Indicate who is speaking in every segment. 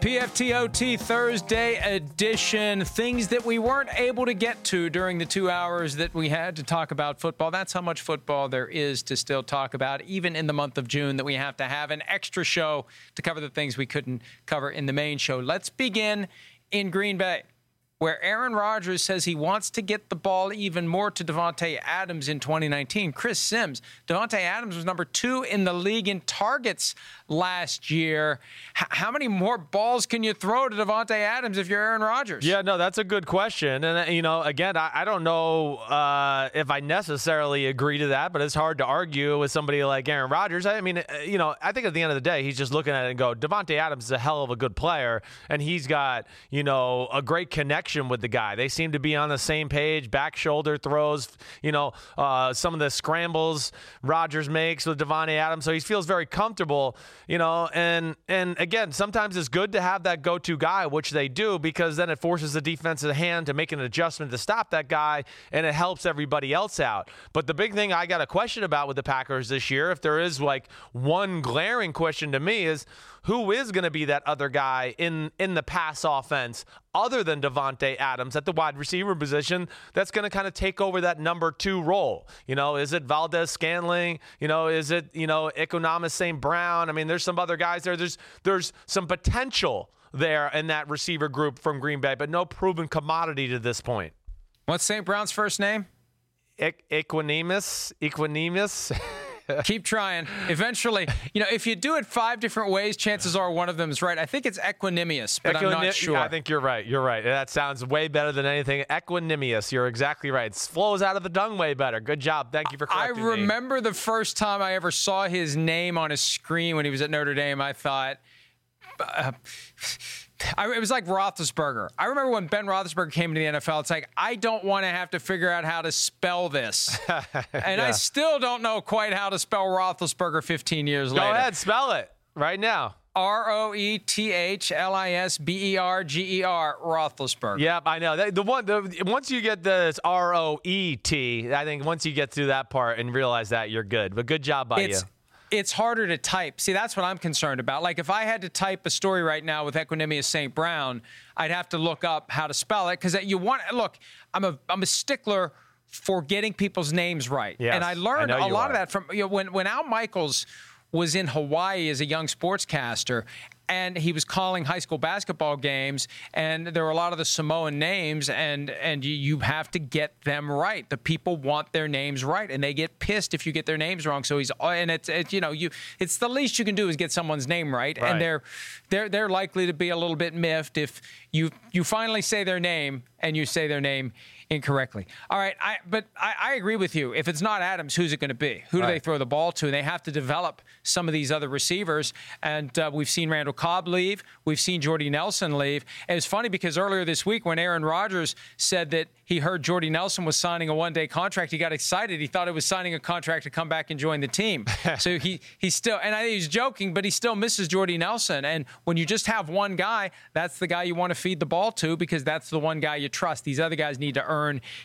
Speaker 1: PFTOT Thursday edition. Things that we weren't able to get to during the two hours that we had to talk about football. That's how much football there is to still talk about, even in the month of June, that we have to have an extra show to cover the things we couldn't cover in the main show. Let's begin in Green Bay where Aaron Rodgers says he wants to get the ball even more to Davante Adams in 2019. Chris Sims, Davante Adams was number two in the league in targets last year. H- how many more balls can you throw to Davante Adams if you're Aaron Rodgers?
Speaker 2: Yeah, no, that's a good question. And, uh, you know, again, I, I don't know uh, if I necessarily agree to that, but it's hard to argue with somebody like Aaron Rodgers. I mean, uh, you know, I think at the end of the day, he's just looking at it and go, Davante Adams is a hell of a good player, and he's got, you know, a great connection with the guy. They seem to be on the same page. Back shoulder throws, you know, uh, some of the scrambles Rodgers makes with Davante Adams, so he feels very comfortable, you know. And and again, sometimes it's good to have that go-to guy, which they do, because then it forces the defensive hand to make an adjustment to stop that guy, and it helps everybody else out. But the big thing I got a question about with the Packers this year, if there is like one glaring question to me, is who is going to be that other guy in in the pass offense other than Davante Adams at the wide receiver position that's going to kind of take over that number two role. You know, is it Valdes-Scantling? You know, is it you know Equanimeous St. Brown? I mean, there's some other guys there. There's there's some potential there in that receiver group from Green Bay, but no proven commodity to this point.
Speaker 1: What's St. Brown's first name?
Speaker 2: E-. Equanimeous.
Speaker 1: Keep trying. Eventually, you know, if you do it five different ways, chances are one of them is right. I think it's equanimous, but I'm not sure.
Speaker 2: I think you're right. You're right. That sounds way better than anything. Equanimous. You're exactly right. It flows out of the tongue way better. Good job. Thank you for correcting
Speaker 1: I remember
Speaker 2: me.
Speaker 1: the first time I ever saw his name on a screen when he was at Notre Dame. I thought. Uh, I, it was like Roethlisberger. I remember when Ben Roethlisberger came to the NFL. It's like I don't want to have to figure out how to spell this, and yeah. I still don't know quite how to spell Roethlisberger 15 years
Speaker 2: Go
Speaker 1: later.
Speaker 2: Go ahead, spell it right now.
Speaker 1: R O E T H L I S B E R G E R Roethlisberger.
Speaker 2: Yep, I know. The one the, once you get this R O E T, I think once you get through that part and realize that you're good. But good job by
Speaker 1: it's,
Speaker 2: you
Speaker 1: it's harder to type. See, that's what I'm concerned about. Like, if I had to type a story right now with Equanimeous St. Brown, I'd have to look up how to spell it because you want. Look, I'm a I'm a stickler for getting people's names right,
Speaker 2: yes,
Speaker 1: and I learned
Speaker 2: I
Speaker 1: a lot
Speaker 2: are.
Speaker 1: of that from you know, when when Al Michaels was in Hawaii as a young sportscaster, and he was calling high school basketball games and there were a lot of the Samoan names and and you, you have to get them right. The people want their names right and they get pissed if you get their names wrong. So he's and it's, it's you know you it's the least you can do is get someone's name right,
Speaker 2: right.
Speaker 1: and they're they're they're likely to be a little bit miffed if you you finally say their name and you say their name incorrectly. All right, I but I, I agree with you. If it's not Adams, who's it going to be? Who do
Speaker 2: right.
Speaker 1: they throw the ball to? And they have to develop some of these other receivers. And uh, we've seen Randall Cobb leave. We've seen Jordy Nelson leave. And it's funny because earlier this week, when Aaron Rodgers said that he heard Jordy Nelson was signing a one-day contract, he got excited. He thought it was signing a contract to come back and join the team. so he he still and I think he's joking, but he still misses Jordy Nelson. And when you just have one guy, that's the guy you want to feed the ball to because that's the one guy you trust. These other guys need to earn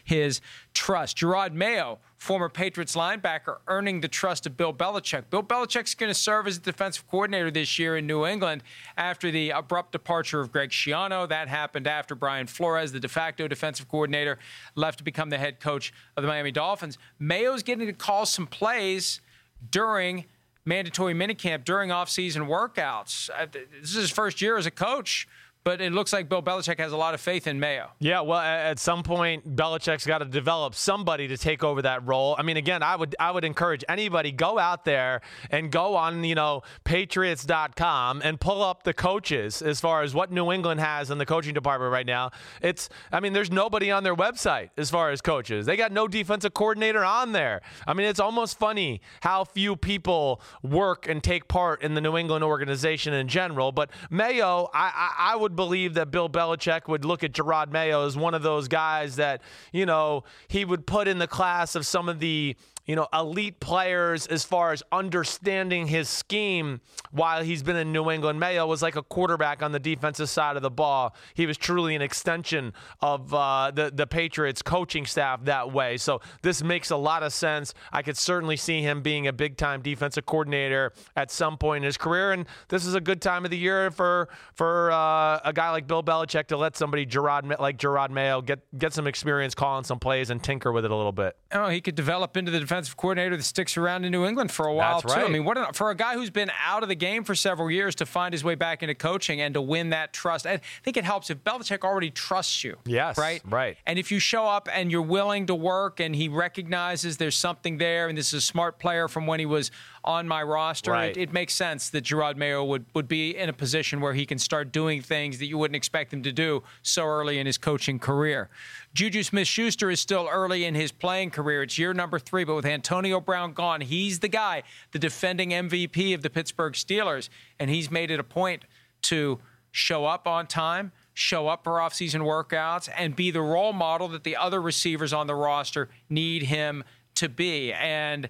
Speaker 1: his trust. Gerard Mayo, former Patriots linebacker, earning the trust of Bill Belichick. Bill Belichick's going to serve as the defensive coordinator this year in New England after the abrupt departure of Greg Schiano. That happened after Brian Flores, the de facto defensive coordinator, left to become the head coach of the Miami Dolphins. Mayo's getting to call some plays during mandatory minicamp, during offseason workouts. Uh, this is his first year as a coach but it looks like Bill Belichick has a lot of faith in Mayo.
Speaker 2: Yeah, well, at some point, Belichick's got to develop somebody to take over that role. I mean, again, I would I would encourage anybody go out there and go on you know Patriots.com and pull up the coaches as far as what New England has in the coaching department right now. It's I mean, there's nobody on their website as far as coaches. They got no defensive coordinator on there. I mean, it's almost funny how few people work and take part in the New England organization in general. But Mayo, I I, I would would believe that Bill Belichick would look at Gerard Mayo as one of those guys that, you know, he would put in the class of some of the you know, elite players as far as understanding his scheme while he's been in New England. Mayo was like a quarterback on the defensive side of the ball. He was truly an extension of uh, the, the Patriots coaching staff that way. So this makes a lot of sense. I could certainly see him being a big time defensive coordinator at some point in his career. And this is a good time of the year for, for uh, a guy like Bill Belichick to let somebody, Jerod, like Gerard Mayo, get, get some experience calling some plays and tinker with it a little bit.
Speaker 1: Oh, he could develop into the defensive coordinator that sticks around in New England for a while
Speaker 2: That's right.
Speaker 1: too. I mean, what an, for a guy who's been out of the game for several years to find his way back into coaching and to win that trust. I think it helps if Belichick already trusts you.
Speaker 2: Yes,
Speaker 1: right,
Speaker 2: right.
Speaker 1: And if you show up and you're willing to work, and he recognizes there's something there, and this is a smart player from when he was on my roster,
Speaker 2: Right.
Speaker 1: it, it makes sense that Gerard Mayo would would be in a position where he can start doing things that you wouldn't expect him to do so early in his coaching career. Juju Smith Schuster is still early in his playing career. It's year number three, but with Antonio Brown gone, he's the guy, the defending MVP of the Pittsburgh Steelers, and he's made it a point to show up on time, show up for offseason workouts, and be the role model that the other receivers on the roster need him to be. And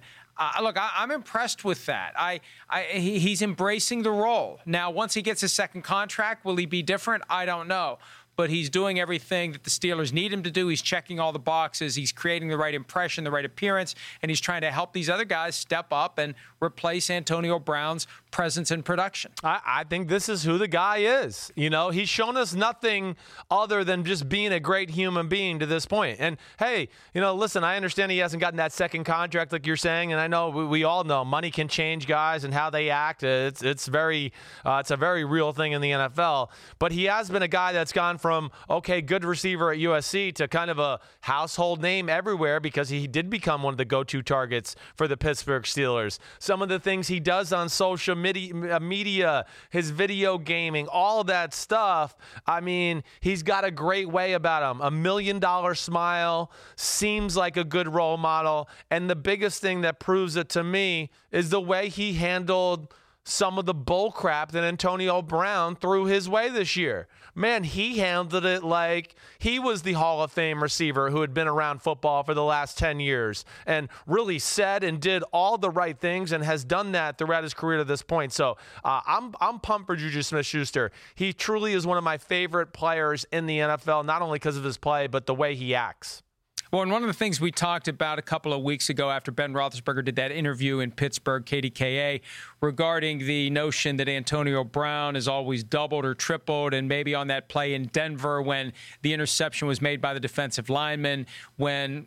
Speaker 1: uh, look, I, I'm impressed with that. I, I he, he's embracing the role. Now, once he gets his second contract, will he be different? I don't know. But he's doing everything that the Steelers need him to do. He's checking all the boxes. He's creating the right impression, the right appearance, and he's trying to help these other guys step up and replace Antonio Brown's presence and production.
Speaker 2: I, I think this is who the guy is. You know, he's shown us nothing other than just being a great human being to this point. And hey, you know, listen, I understand he hasn't gotten that second contract like you're saying, and I know we, we all know money can change guys and how they act. It's it's very uh, it's a very real thing in the NFL. But he has been a guy that's gone from okay, good receiver at USC to kind of a household name everywhere because he did become one of the go-to targets for the Pittsburgh Steelers. Some of the things he does on social media, uh, media his video gaming, all that stuff. I mean, he's got a great way about him. A million dollar smile, seems like a good role model. And the biggest thing that proves it to me is the way he handled some of the bull crap that Antonio Brown threw his way this year. Man, he handled it like he was the Hall of Fame receiver who had been around football for the last 10 years and really said and did all the right things and has done that throughout his career to this point. So uh, I'm, I'm pumped for Juju Smith Schuster. He truly is one of my favorite players in the NFL, not only because of his play, but the way he acts.
Speaker 1: Well, and one of the things we talked about a couple of weeks ago after Ben Roethlisberger did that interview in Pittsburgh, KDKA, regarding the notion that Antonio Brown is always doubled or tripled, and maybe on that play in Denver when the interception was made by the defensive lineman, when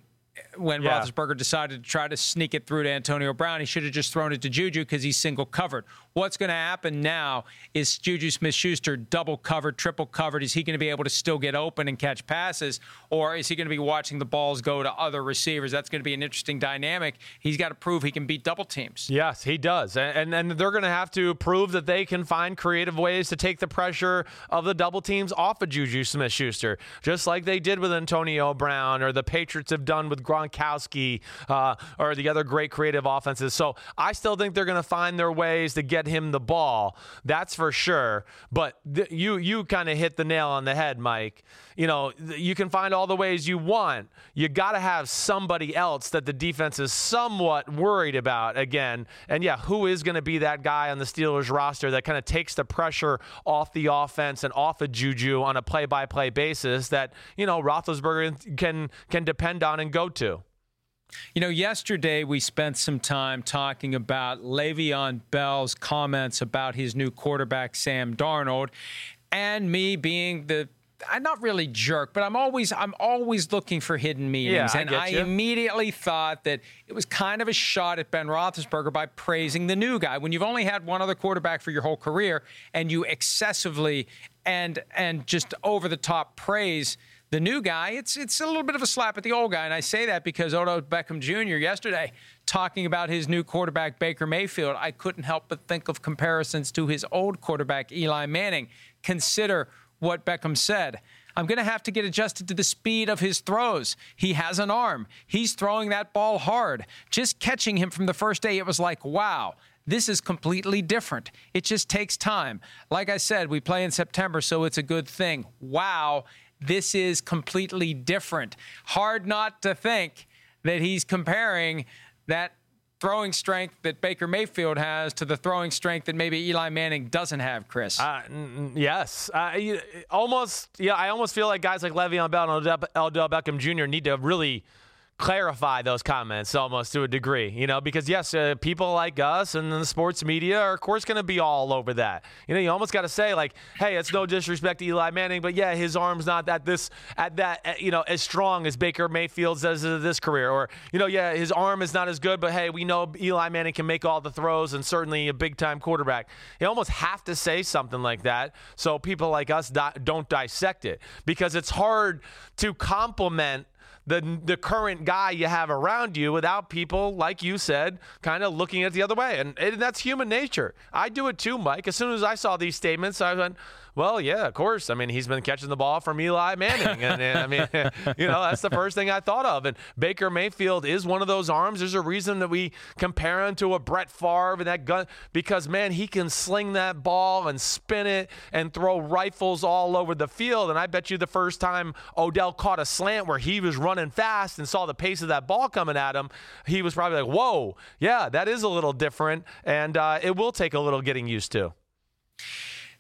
Speaker 1: when
Speaker 2: Yeah.
Speaker 1: Roethlisberger decided to try to sneak it through to Antonio Brown, he should have just thrown it to Juju because he's single covered. What's going to happen now is Juju Smith Schuster double covered, triple covered. Is he going to be able to still get open and catch passes, or is he going to be watching the balls go to other receivers? That's going to be an interesting dynamic. He's got to prove he can beat double teams.
Speaker 2: Yes, he does. And and, and they're going to have to prove that they can find creative ways to take the pressure of the double teams off of Juju Smith Schuster, just like they did with Antonio Brown or the Patriots have done with Gronkowski uh, or the other great creative offenses. So I still think they're going to find their ways to get him the ball. That's for sure. But th- you, you kind of hit the nail on the head, Mike. You know, th- you can find all the ways you want. You got to have somebody else that the defense is somewhat worried about again. And yeah, who is going to be that guy on the Steelers roster that kind of takes the pressure off the offense and off of Juju on a play-by-play basis that you know Roethlisberger can can depend on and go to.
Speaker 1: You know, yesterday we spent some time talking about Le'Veon Bell's comments about his new quarterback, Sam Darnold, and me being the I'm not really jerk, but I'm always I'm always looking for hidden meanings.
Speaker 2: Yeah, I
Speaker 1: and I
Speaker 2: you.
Speaker 1: immediately thought that it was kind of a shot at Ben Roethlisberger by praising the new guy. When you've only had one other quarterback for your whole career and you excessively and and just over the top praise the new guy, it's it's a little bit of a slap at the old guy. And I say that because Odell Beckham Jr. yesterday talking about his new quarterback Baker Mayfield, I couldn't help but think of comparisons to his old quarterback Eli Manning. Consider what Beckham said. I'm going to have to get adjusted to the speed of his throws. He has an arm. He's throwing that ball hard. Just catching him from the first day, it was like, wow, this is completely different. It just takes time. Like I said, we play in September, so it's a good thing. Wow, this is completely different. Hard not to think that he's comparing that throwing strength that Baker Mayfield has to the throwing strength that maybe Eli Manning doesn't have, Chris. Uh,
Speaker 2: yes. Uh, almost, yeah, I almost feel like guys like Le'Veon Bell and Odell Beckham Jr. need to really – clarify those comments almost to a degree, you know, because yes, uh, people like us and the sports media are of course going to be all over that. You know, you almost got to say like, hey, it's no disrespect to Eli Manning, but yeah, his arm's not at this at that you know as strong as Baker Mayfield's as this career, or you know, yeah, his arm is not as good, but hey, we know Eli Manning can make all the throws and certainly a big time quarterback. You almost have to say something like that so people like us don't dissect it because it's hard to compliment the the current guy you have around you without people like you said kind of looking at the other way. And, and that's human nature. I do it too mike. As soon as i saw these statements i went well, yeah, of course. I mean, he's been catching the ball from Eli Manning, and, and I mean, you know, that's the first thing I thought of. And Baker Mayfield is one of those arms. There's a reason that we compare him to a Brett Favre and that gun because man, he can sling that ball and spin it and throw rifles all over the field. And I bet you the first time Odell caught a slant where he was running fast and saw the pace of that ball coming at him, he was probably like, "Whoa, yeah, that is a little different," and uh, it will take a little getting used to.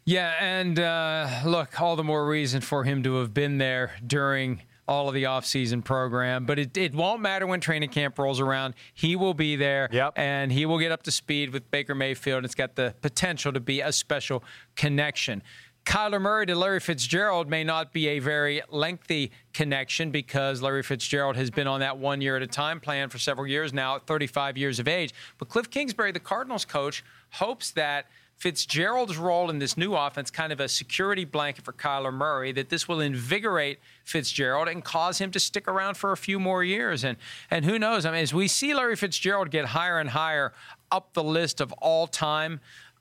Speaker 1: Yeah, and uh, look, all the more reason for him to have been there during all of the offseason program. But it, it won't matter when training camp rolls around. He will be there,
Speaker 2: yep.
Speaker 1: and he will get up to speed with Baker Mayfield. It's got the potential to be a special connection. Kyler Murray to Larry Fitzgerald may not be a very lengthy connection because Larry Fitzgerald has been on that one year at a time plan for several years now, at 35 years of age. But Cliff Kingsbury, the Cardinals coach, hopes that – Fitzgerald's role in this new offense, kind of a security blanket for Kyler Murray, that this will invigorate Fitzgerald and cause him to stick around for a few more years. And and who knows? I mean, as we see Larry Fitzgerald get higher and higher up the list of all time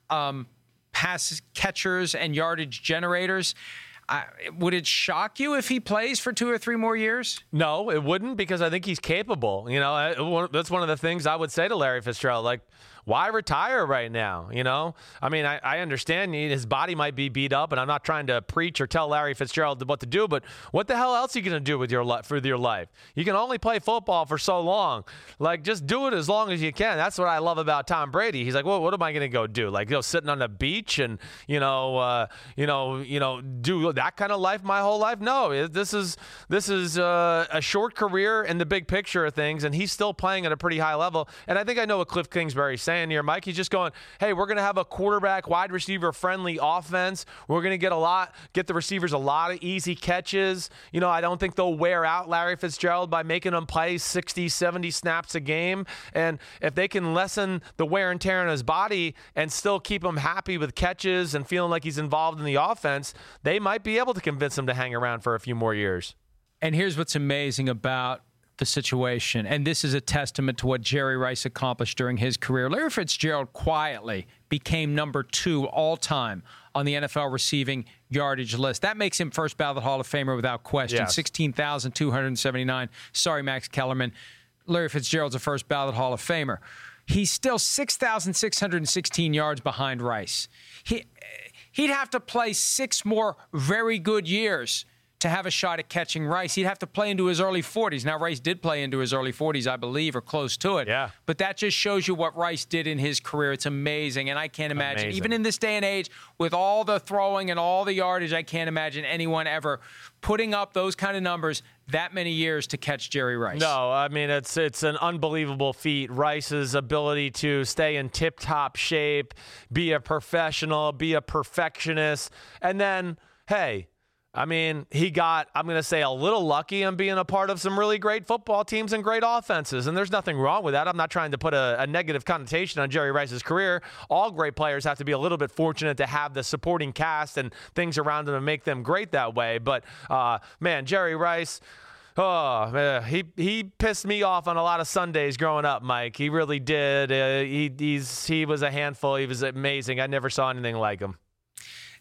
Speaker 1: um, pass catchers and yardage generators. Uh, would it shock you if he plays for two or three more years?
Speaker 2: No, it wouldn't because I think he's capable. You know, that's one of the things I would say to Larry Fitzgerald. Like, why retire right now? You know, I mean, I, I understand his body might be beat up, and I'm not trying to preach or tell Larry Fitzgerald what to do, but what the hell else are you going to do with your life for your life? You can only play football for so long. Like, just do it as long as you can. That's what I love about Tom Brady. He's like, well, what am I going to go do? Like, go sitting on the beach and you know, uh, you know, you know, do that kind of life my whole life? No, this is this is uh, a short career in the big picture of things, and he's still playing at a pretty high level. And I think I know what Cliff Kingsbury's saying saying here, Mike. He's just going, hey, we're going to have a quarterback, wide receiver friendly offense. We're going to get a lot, get the receivers a lot of easy catches. You know, I don't think they'll wear out Larry Fitzgerald by making him play 60, 70 snaps a game. And if they can lessen the wear and tear on his body and still keep him happy with catches and feeling like he's involved in the offense, they might be able to convince him to hang around for a few more years.
Speaker 1: And here's what's amazing about the situation. And this is a testament to what Jerry Rice accomplished during his career. Larry Fitzgerald quietly became number two all time on the NFL receiving yardage list. That makes him first ballot Hall of Famer without question. Yes. 16,279. Sorry, Max Kellerman. Larry Fitzgerald's a first ballot Hall of Famer. He's still 6,616 yards behind Rice. He, he'd have to play six more very good years to have a shot at catching Rice. He'd have to play into his early 40s. Now, Rice did play into his early 40s, I believe, or close to it.
Speaker 2: Yeah.
Speaker 1: But that just shows you what Rice did in his career. It's amazing. And I can't imagine, amazing. even in this day and age, with all the throwing and all the yardage, I can't imagine anyone ever putting up those kind of numbers that many years to catch Jerry Rice.
Speaker 2: No, I mean it's it's an unbelievable feat. Rice's ability to stay in tip-top shape, be a professional, be a perfectionist, and then hey, I mean, he got, I'm going to say, a little lucky in being a part of some really great football teams and great offenses. And there's nothing wrong with that. I'm not trying to put a, a, negative connotation on Jerry Rice's career. All great players have to be a little bit fortunate to have the supporting cast and things around them to make them great that way. But, uh, man, Jerry Rice. Oh, man, he he pissed me off on a lot of Sundays growing up, Mike. He really did. Uh, he he was a handful. He was amazing. I never saw anything like him.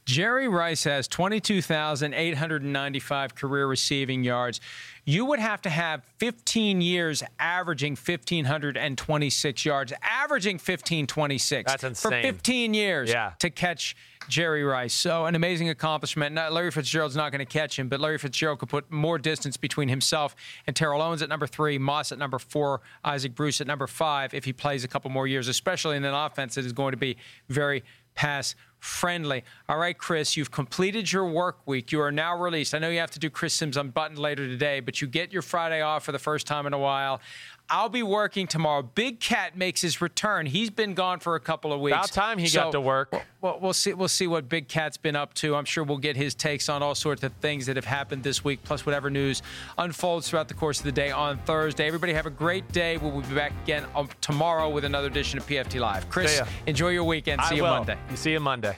Speaker 1: Jerry Rice has 22,895 career receiving yards. You would have to have 15 years averaging 1,526 yards, averaging 1,526.
Speaker 2: That's insane.
Speaker 1: For 15 years
Speaker 2: yeah.
Speaker 1: to catch Jerry Rice. So, an amazing accomplishment. Now, Larry Fitzgerald's not going to catch him, but Larry Fitzgerald could put more distance between himself and Terrell Owens at number three, Moss at number four, Isaac Bruce at number five if he plays a couple more years, especially in an offense that is going to be very pass friendly. All right, Chris, you've completed your work week. You are now released. I know you have to do Chris Sims Unbuttoned later today, but you get your Friday off for the first time in a while. I'll be working tomorrow. Big Cat makes his return. He's been gone for a couple of weeks.
Speaker 2: About time he so, got to work.
Speaker 1: Well, we'll see. We'll see what Big Cat's been up to. I'm sure we'll get his takes on all sorts of things that have happened this week, plus whatever news unfolds throughout the course of the day on Thursday. Everybody have a great day. We'll be back again um, tomorrow with another edition of PFT Live. Chris, enjoy your weekend. See
Speaker 2: I
Speaker 1: you
Speaker 2: will.
Speaker 1: Monday.
Speaker 2: See you Monday.